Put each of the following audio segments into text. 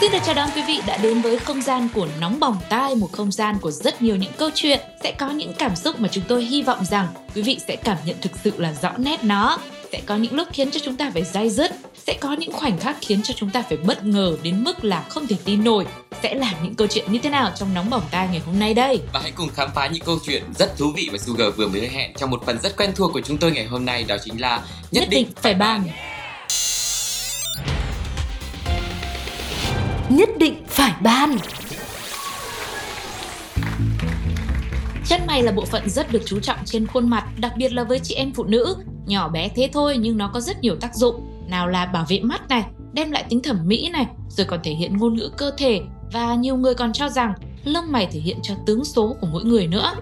Xin được chào đón quý vị đã đến với không gian của Nóng Bỏng Tai, một không gian của rất nhiều những câu chuyện, sẽ có những cảm xúc mà chúng tôi hy vọng rằng quý vị sẽ cảm nhận thực sự là rõ nét nó. Sẽ có những lúc khiến cho chúng ta phải dai dứt, sẽ có những khoảnh khắc khiến cho chúng ta phải bất ngờ đến mức là không thể tin nổi. Sẽ là những câu chuyện như thế nào trong Nóng Bỏng Tai ngày hôm nay đây? Và hãy cùng khám phá những câu chuyện rất thú vị mà Sugar vừa mới hẹn trong một phần rất quen thuộc của chúng tôi ngày hôm nay đó chính là Nhất định phải bàn. Nhất định phải ban Chân mày là bộ phận rất được chú trọng trên khuôn mặt, đặc biệt là với chị em phụ nữ. Nhỏ bé thế thôi nhưng nó có rất nhiều tác dụng. Nào là bảo vệ mắt này, đem lại tính thẩm mỹ này, rồi còn thể hiện ngôn ngữ cơ thể và nhiều người còn cho rằng lông mày thể hiện cho tướng số của mỗi người nữa.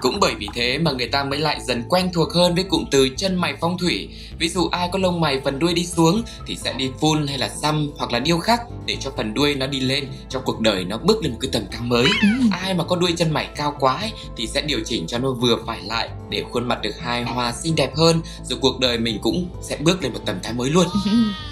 Cũng bởi vì thế mà người ta mới lại dần quen thuộc hơn với cụm từ chân mày phong thủy. Ví dụ ai có lông mày phần đuôi đi xuống thì sẽ đi phun hay là xăm hoặc là điêu khắc để cho phần đuôi nó đi lên, cho cuộc đời nó bước lên một cái tầm cao mới. Ừ. Ai mà có đuôi chân mày cao quá ấy, thì sẽ điều chỉnh cho nó vừa phải lại để khuôn mặt được hài hòa xinh đẹp hơn, rồi cuộc đời mình cũng sẽ bước lên một tầm cao mới luôn.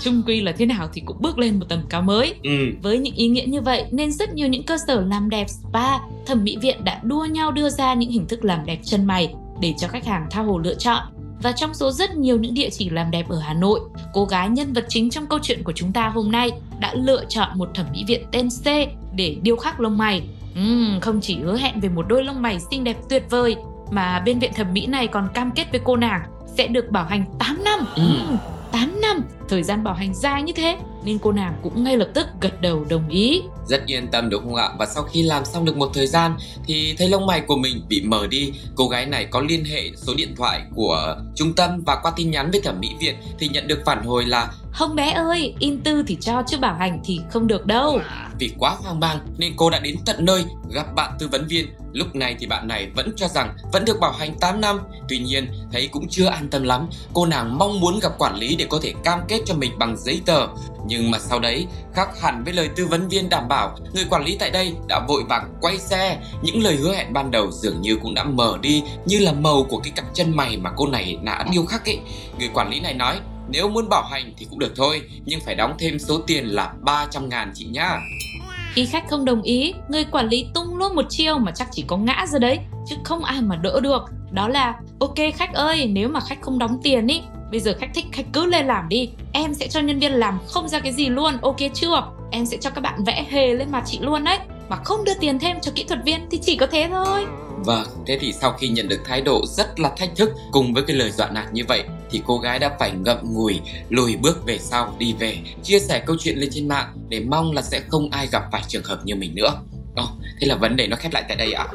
Chung quy là thế nào thì cũng bước lên một tầm cao mới. Ừ. Với những ý nghĩa như vậy nên rất nhiều những cơ sở làm đẹp spa, thẩm mỹ viện đã đua nhau đưa ra những hình thức làm đẹp chân mày để cho khách hàng tha hồ lựa chọn. Và trong số rất nhiều những địa chỉ làm đẹp ở Hà Nội, cô gái nhân vật chính trong câu chuyện của chúng ta hôm nay đã lựa chọn một thẩm mỹ viện tên C để điêu khắc lông mày. Ừm, không chỉ hứa hẹn về một đôi lông mày xinh đẹp tuyệt vời, mà bên viện thẩm mỹ này còn cam kết với cô nàng sẽ được bảo hành 8 năm. Ừ. Ừm, 8 năm, thời gian bảo hành dài như thế nên cô nàng cũng ngay lập tức gật đầu đồng ý. Rất yên tâm đúng không ạ? Và sau khi làm xong được một thời gian thì thấy lông mày của mình bị mờ đi. Cô gái này có liên hệ số điện thoại của trung tâm và qua tin nhắn với thẩm mỹ viện thì nhận được phản hồi là Không bé ơi, in tư thì cho chứ bảo hành thì không được đâu vì quá hoang mang nên cô đã đến tận nơi, gặp bạn tư vấn viên. Lúc này thì bạn này vẫn cho rằng vẫn được bảo hành 8 năm. Tuy nhiên, thấy cũng chưa an tâm lắm. Cô nàng mong muốn gặp quản lý để có thể cam kết cho mình bằng giấy tờ. Nhưng mà sau đấy, khác hẳn với lời tư vấn viên đảm bảo, người quản lý tại đây đã vội vàng quay xe những lời hứa hẹn ban đầu dường như cũng đã mờ đi, như là màu của cái cặp chân mày mà cô này đã điêu khắc ấy người quản lý này nói nếu muốn bảo hành thì cũng được thôi nhưng phải đóng thêm số tiền là 300 ngàn chị nhá Khi khách không đồng ý, người quản lý tung luôn một chiêu mà chắc chỉ có ngã ra đấy, chứ không ai mà đỡ được. Đó là, ok khách ơi, nếu mà khách không đóng tiền ý, bây giờ khách thích khách cứ lên làm đi. Em sẽ cho nhân viên làm không ra cái gì luôn, ok chưa? Em sẽ cho các bạn vẽ hề lên mặt chị luôn đấy. Mà không đưa tiền thêm cho kỹ thuật viên thì chỉ có thế thôi. Vâng, thế thì sau khi nhận được thái độ rất là thách thức cùng với cái lời dọa nạt như vậy thì cô gái đã phải ngậm ngùi lùi bước về sau đi về chia sẻ câu chuyện lên trên mạng để mong là sẽ không ai gặp phải trường hợp như mình nữa. Ồ, thế là vấn đề nó khép lại tại đây ạ?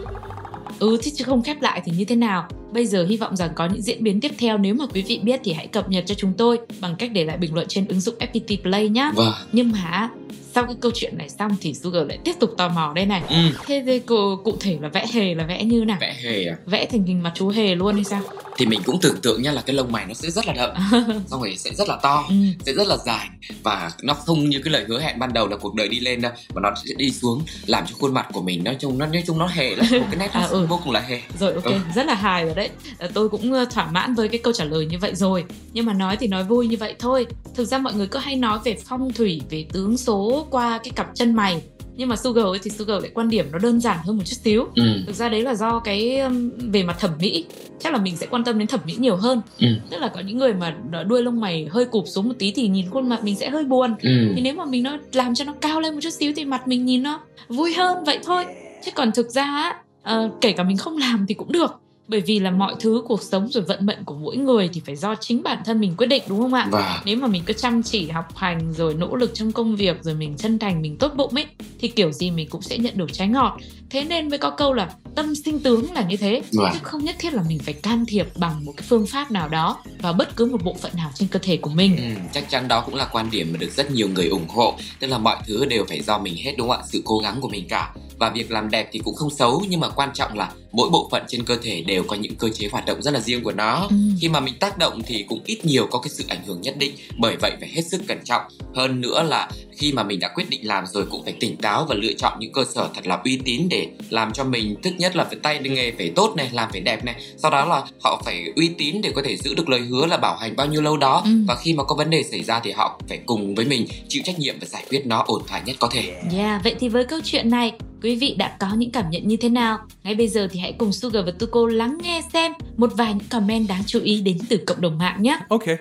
Ừ thì chứ không khép lại thì như thế nào Bây giờ hy vọng rằng có những diễn biến tiếp theo Nếu mà quý vị biết thì hãy cập nhật cho chúng tôi Bằng cách để lại bình luận trên ứng dụng FPT Play nhá Vâng. Nhưng mà sau cái câu chuyện này xong thì Sugar lại tiếp tục tò mò đây này Ừ, Thế thì cụ, cụ thể là vẽ hề là vẽ như nào? vẽ hề à? Vẽ thành hình mặt chú hề luôn hay sao? Thì mình cũng tưởng tượng nha là cái lông mày nó sẽ rất là đậm, xong rồi sẽ rất là to, ừ. sẽ rất là dài và nó không như cái lời hứa hẹn ban đầu là cuộc đời đi lên đâu mà nó sẽ đi xuống làm cho khuôn mặt của mình nói chung nó nói chung nó hề lắm một cái nét À, ừ. vô cùng là hề Rồi ok, Ừ. rất là hài rồi đấy Ờ, Tôi cũng thỏa mãn với cái câu trả lời như vậy rồi Nhưng mà nói thì nói vui như vậy thôi Thực ra mọi người cứ hay nói về phong thủy, về tướng số qua cái cặp chân mày Nhưng mà Sugar ấy thì Sugar lại quan điểm nó đơn giản hơn một chút xíu ừ. Thực ra đấy là do cái um, về mặt thẩm mỹ Chắc là mình sẽ quan tâm đến thẩm mỹ nhiều hơn Ừ. Tức là có những người mà đuôi lông mày hơi cụp xuống một tí thì nhìn khuôn mặt mình sẽ hơi buồn Ừ. thì nếu mà mình nó làm cho nó cao lên một chút xíu thì mặt mình nhìn nó vui hơn vậy thôi chứ còn thực ra á ờ, kể cả mình không làm thì cũng được bởi vì là mọi thứ cuộc sống rồi vận mệnh của mỗi người thì phải do chính bản thân mình quyết định đúng không ạ? Và nếu mà mình cứ chăm chỉ học hành rồi nỗ lực trong công việc rồi mình chân thành mình tốt bụng ấy thì kiểu gì mình cũng sẽ nhận được trái ngọt. Thế nên mới có câu là tâm sinh tướng là như thế Vâng. chứ không nhất thiết là mình phải can thiệp bằng một cái phương pháp nào đó vào bất cứ một bộ phận nào trên cơ thể của mình. Ừ, chắc chắn đó cũng là quan điểm mà được rất nhiều người ủng hộ. Tức là mọi thứ đều phải do mình hết đúng không ạ? Sự cố gắng của mình cả và việc làm đẹp thì cũng không xấu nhưng mà quan trọng là mỗi bộ phận trên cơ thể đều có những cơ chế hoạt động rất là riêng của nó. Ừ. khi mà mình tác động thì cũng ít nhiều có cái sự ảnh hưởng nhất định bởi vậy phải hết sức cẩn trọng. Hơn nữa là khi mà mình đã quyết định làm rồi cũng phải tỉnh táo và lựa chọn những cơ sở thật là uy tín để làm cho mình. Thứ nhất là phải tay nghề phải tốt này làm phải đẹp này. Sau đó là họ phải uy tín để có thể giữ được lời hứa là bảo hành bao nhiêu lâu đó. Ừ. và khi mà có vấn đề xảy ra thì họ phải cùng với mình chịu trách nhiệm và giải quyết nó ổn thỏa nhất có thể. Yeah, vậy thì với câu chuyện này, quý vị đã có những cảm nhận như thế nào? Ngay bây giờ thì hãy cùng Sugar và Tuko lắng nghe xem một vài những comment đáng chú ý đến từ cộng đồng mạng nhé. Okay.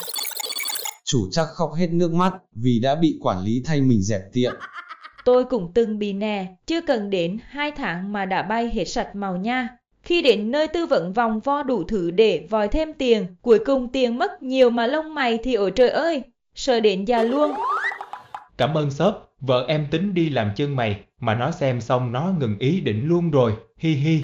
Chủ chắc khóc hết nước mắt vì đã bị quản lý thay mình dẹp tiệm. Tôi cũng từng bị nè, chưa cần đến 2 tháng mà đã bay hết sạch màu nha. Khi đến nơi tư vấn vòng vo đủ thứ để vòi thêm tiền, cuối cùng tiền mất nhiều mà lông mày thì ôi trời ơi, sợ đến già luôn. Cảm ơn shop, vợ em tính đi làm chân mày, mà nó xem xong nó ngừng ý định luôn rồi, hi hi.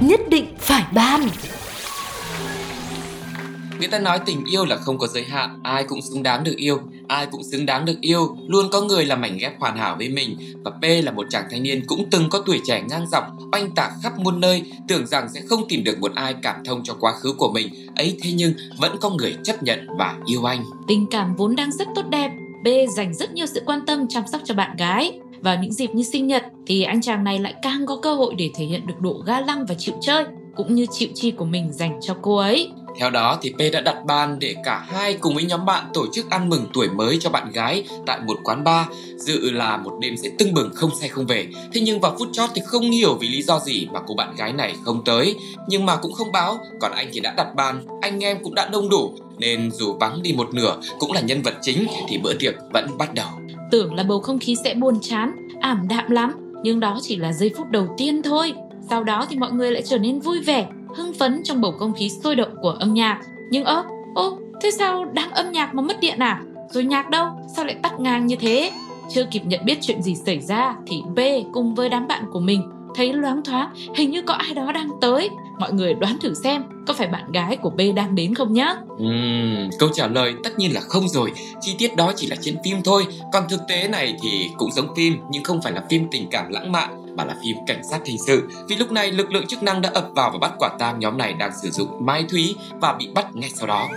Nhất định phải ban. Người ta nói tình yêu là không có giới hạn, ai cũng xứng đáng được yêu, ai cũng xứng đáng được yêu, luôn có người là mảnh ghép hoàn hảo với mình. Và P là một chàng thanh niên cũng từng có tuổi trẻ ngang dọc, oanh tạc khắp muôn nơi, tưởng rằng sẽ không tìm được một ai cảm thông cho quá khứ của mình. Ấy thế nhưng vẫn có người chấp nhận và yêu anh. Tình cảm vốn đang rất tốt đẹp, B dành rất nhiều sự quan tâm chăm sóc cho bạn gái. Vào những dịp như sinh nhật thì anh chàng này lại càng có cơ hội để thể hiện được độ ga lăng và chịu chơi cũng như chịu chi của mình dành cho cô ấy. Theo đó thì P đã đặt bàn để cả hai cùng với nhóm bạn tổ chức ăn mừng tuổi mới cho bạn gái tại một quán bar. Dự là một đêm sẽ tưng bừng không say không về. Thế nhưng vào phút chót thì không hiểu vì lý do gì mà cô bạn gái này không tới. Nhưng mà cũng không báo, còn anh thì đã đặt bàn, anh em cũng đã đông đủ. Nên dù vắng đi một nửa cũng là nhân vật chính thì bữa tiệc vẫn bắt đầu. Tưởng là bầu không khí sẽ buồn chán, ảm đạm lắm, nhưng đó chỉ là giây phút đầu tiên thôi. Sau đó thì mọi người lại trở nên vui vẻ, hưng phấn trong bầu không khí sôi động của âm nhạc. Nhưng ơ, ô, thế sao đang âm nhạc mà mất điện à? Rồi nhạc đâu? Sao lại tắt ngang như thế? Chưa kịp nhận biết chuyện gì xảy ra thì B cùng với đám bạn của mình thấy loáng thoáng hình như có ai đó đang tới. Mọi người đoán thử xem có phải bạn gái của B đang đến không nhá? Uhm, câu trả lời tất nhiên là không rồi Chi tiết đó chỉ là trên phim thôi Còn thực tế này thì cũng giống phim Nhưng không phải là phim tình cảm lãng mạn mà là phim cảnh sát hình sự Vì lúc này lực lượng chức năng đã ập vào và bắt quả tang nhóm này đang sử dụng mai thúy Và bị bắt ngay sau đó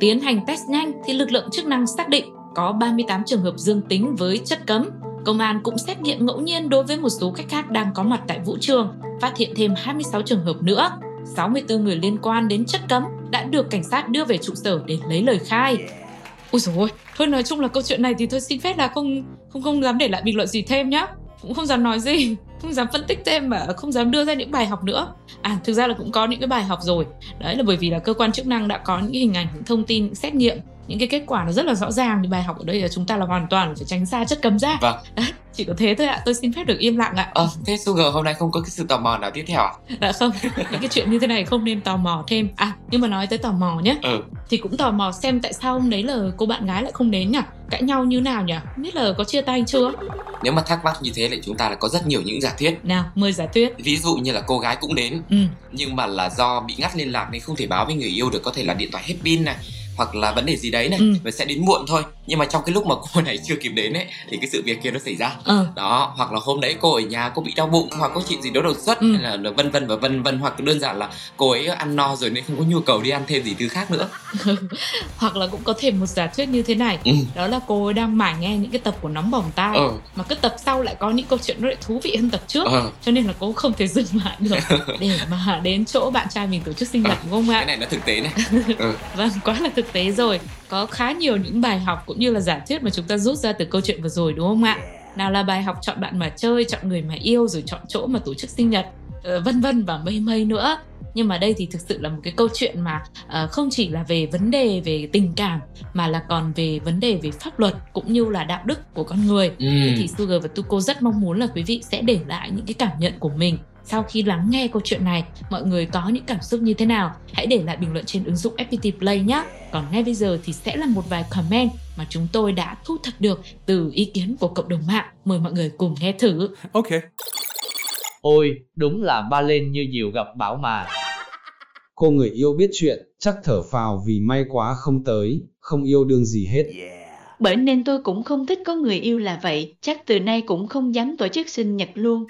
Tiến hành test nhanh thì lực lượng chức năng xác định có 38 trường hợp dương tính với chất cấm. Công an cũng xét nghiệm ngẫu nhiên đối với một số khách khác đang có mặt tại vũ trường, phát hiện thêm 26 trường hợp nữa. 64 người liên quan đến chất cấm đã được cảnh sát đưa về trụ sở để lấy lời khai. Ôi dồi ôi, thôi nói chung là câu chuyện này thì tôi xin phép là không không không dám để lại bình luận gì thêm nhá. Cũng không dám nói gì, không dám phân tích thêm mà không dám đưa ra những bài học nữa. À thực ra là cũng có những cái bài học rồi. Đấy là bởi vì là cơ quan chức năng đã có những hình ảnh, những thông tin, những xét nghiệm những cái kết quả nó rất là rõ ràng thì bài học ở đây là chúng ta là hoàn toàn phải tránh xa chất cấm ra Vâng. Đấy, chỉ có thế thôi ạ tôi xin phép được im lặng ạ. Ờ, thế Sugar hôm nay không có cái sự tò mò nào tiếp theo à? đã không những cái chuyện như thế này không nên tò mò thêm. À nhưng mà nói tới tò mò nhé Ừ, thì cũng tò mò xem tại sao hôm đấy là cô bạn gái lại không đến nhỉ? Cãi nhau như nào nhỉ? Biết là có chia tay chưa? Nếu mà thắc mắc như thế thì chúng ta là có rất nhiều những giả thuyết. Nào mời giả thuyết. Ví dụ như là cô gái cũng đến ừ. Nhưng mà là do bị ngắt liên lạc nên không thể báo với người yêu được Có thể là điện thoại hết pin này hoặc là vấn đề gì đấy này Ừ. và sẽ đến muộn thôi. Nhưng mà trong cái lúc mà cô này chưa kịp đến ấy thì cái sự việc kia nó xảy ra. Ờ đó hoặc là hôm đấy cô ở nhà cô bị đau bụng hoặc có chuyện gì đó đột xuất Ừ. hay là vân vân và vân vân hoặc đơn giản là cô ấy ăn no rồi nên không có nhu cầu đi ăn thêm gì thứ khác nữa. Hoặc là cũng có thể một giả thuyết như thế này. Ừ. đó là cô ấy đang mải nghe những cái tập của nóng bỏng tai ờ mà cái tập sau lại có những câu chuyện nó lại thú vị hơn tập trước. Ờ cho nên là cô không thể dừng lại được. Để mà đến chỗ bạn trai mình tổ chức sinh nhật đúng không cái ạ này nó thực tế này. Ừ. vâng quá là thực tế rồi. Có khá nhiều những bài học cũng như là giả thuyết mà chúng ta rút ra từ câu chuyện vừa rồi đúng không ạ? Nào là bài học chọn bạn mà chơi chọn người mà yêu rồi chọn chỗ mà tổ chức sinh nhật ờ, vân vân và mây mây nữa. Nhưng mà đây thì thực sự là một cái câu chuyện mà ờ, không chỉ là về vấn đề về tình cảm mà là còn về vấn đề về pháp luật cũng như là đạo đức của con người. Ừ. Thì Sugar và Tuko rất mong muốn là quý vị sẽ để lại những cái cảm nhận của mình sau khi lắng nghe câu chuyện này, mọi người có những cảm xúc như thế nào? Hãy để lại bình luận trên ứng dụng FPT Play nhé. Còn ngay bây giờ thì sẽ là một vài comment mà chúng tôi đã thu thập được từ ý kiến của cộng đồng mạng. Mời mọi người cùng nghe thử. Okay. Ôi, đúng là ba lên như diều gặp bão mà. Cô người yêu biết chuyện, chắc thở phào vì may quá không tới, không yêu đương gì hết. Bởi nên tôi cũng không thích có người yêu là vậy, chắc từ nay cũng không dám tổ chức sinh nhật luôn.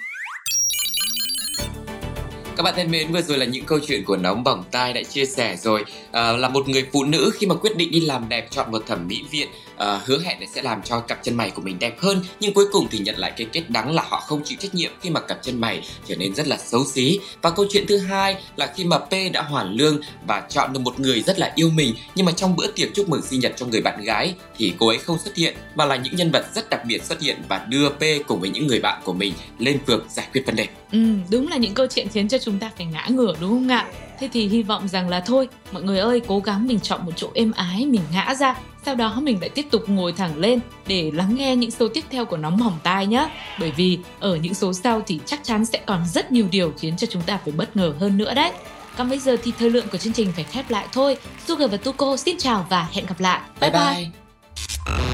Các bạn thân mến, vừa rồi là những câu chuyện của nóng bỏng tai đã chia sẻ rồi. À, là một người phụ nữ khi mà quyết định đi làm đẹp chọn một thẩm mỹ viện uh, hứa hẹn là sẽ làm cho cặp chân mày của mình đẹp hơn nhưng cuối cùng thì nhận lại cái kết đắng là họ không chịu trách nhiệm khi mà cặp chân mày trở nên rất là xấu xí và câu chuyện thứ hai là khi mà P đã hoàn lương và chọn được một người rất là yêu mình nhưng mà trong bữa tiệc chúc mừng sinh nhật cho người bạn gái thì cô ấy không xuất hiện mà là những nhân vật rất đặc biệt xuất hiện và đưa P cùng với những người bạn của mình lên phường giải quyết vấn đề. Ừ, đúng là những câu chuyện khiến cho chúng ta phải ngã ngửa đúng không ạ? Thế thì hy vọng rằng là thôi, mọi người ơi, cố gắng mình chọn một chỗ êm ái, mình ngã ra sau đó mình lại tiếp tục ngồi thẳng lên để lắng nghe những số tiếp theo của nóng bỏng tai nhé. Bởi vì ở những số sau thì chắc chắn sẽ còn rất nhiều điều khiến cho chúng ta phải bất ngờ hơn nữa đấy. Còn bây giờ thì thời lượng của chương trình phải khép lại thôi. Sugar và Tuko xin chào và hẹn gặp lại. Bye bye. bye.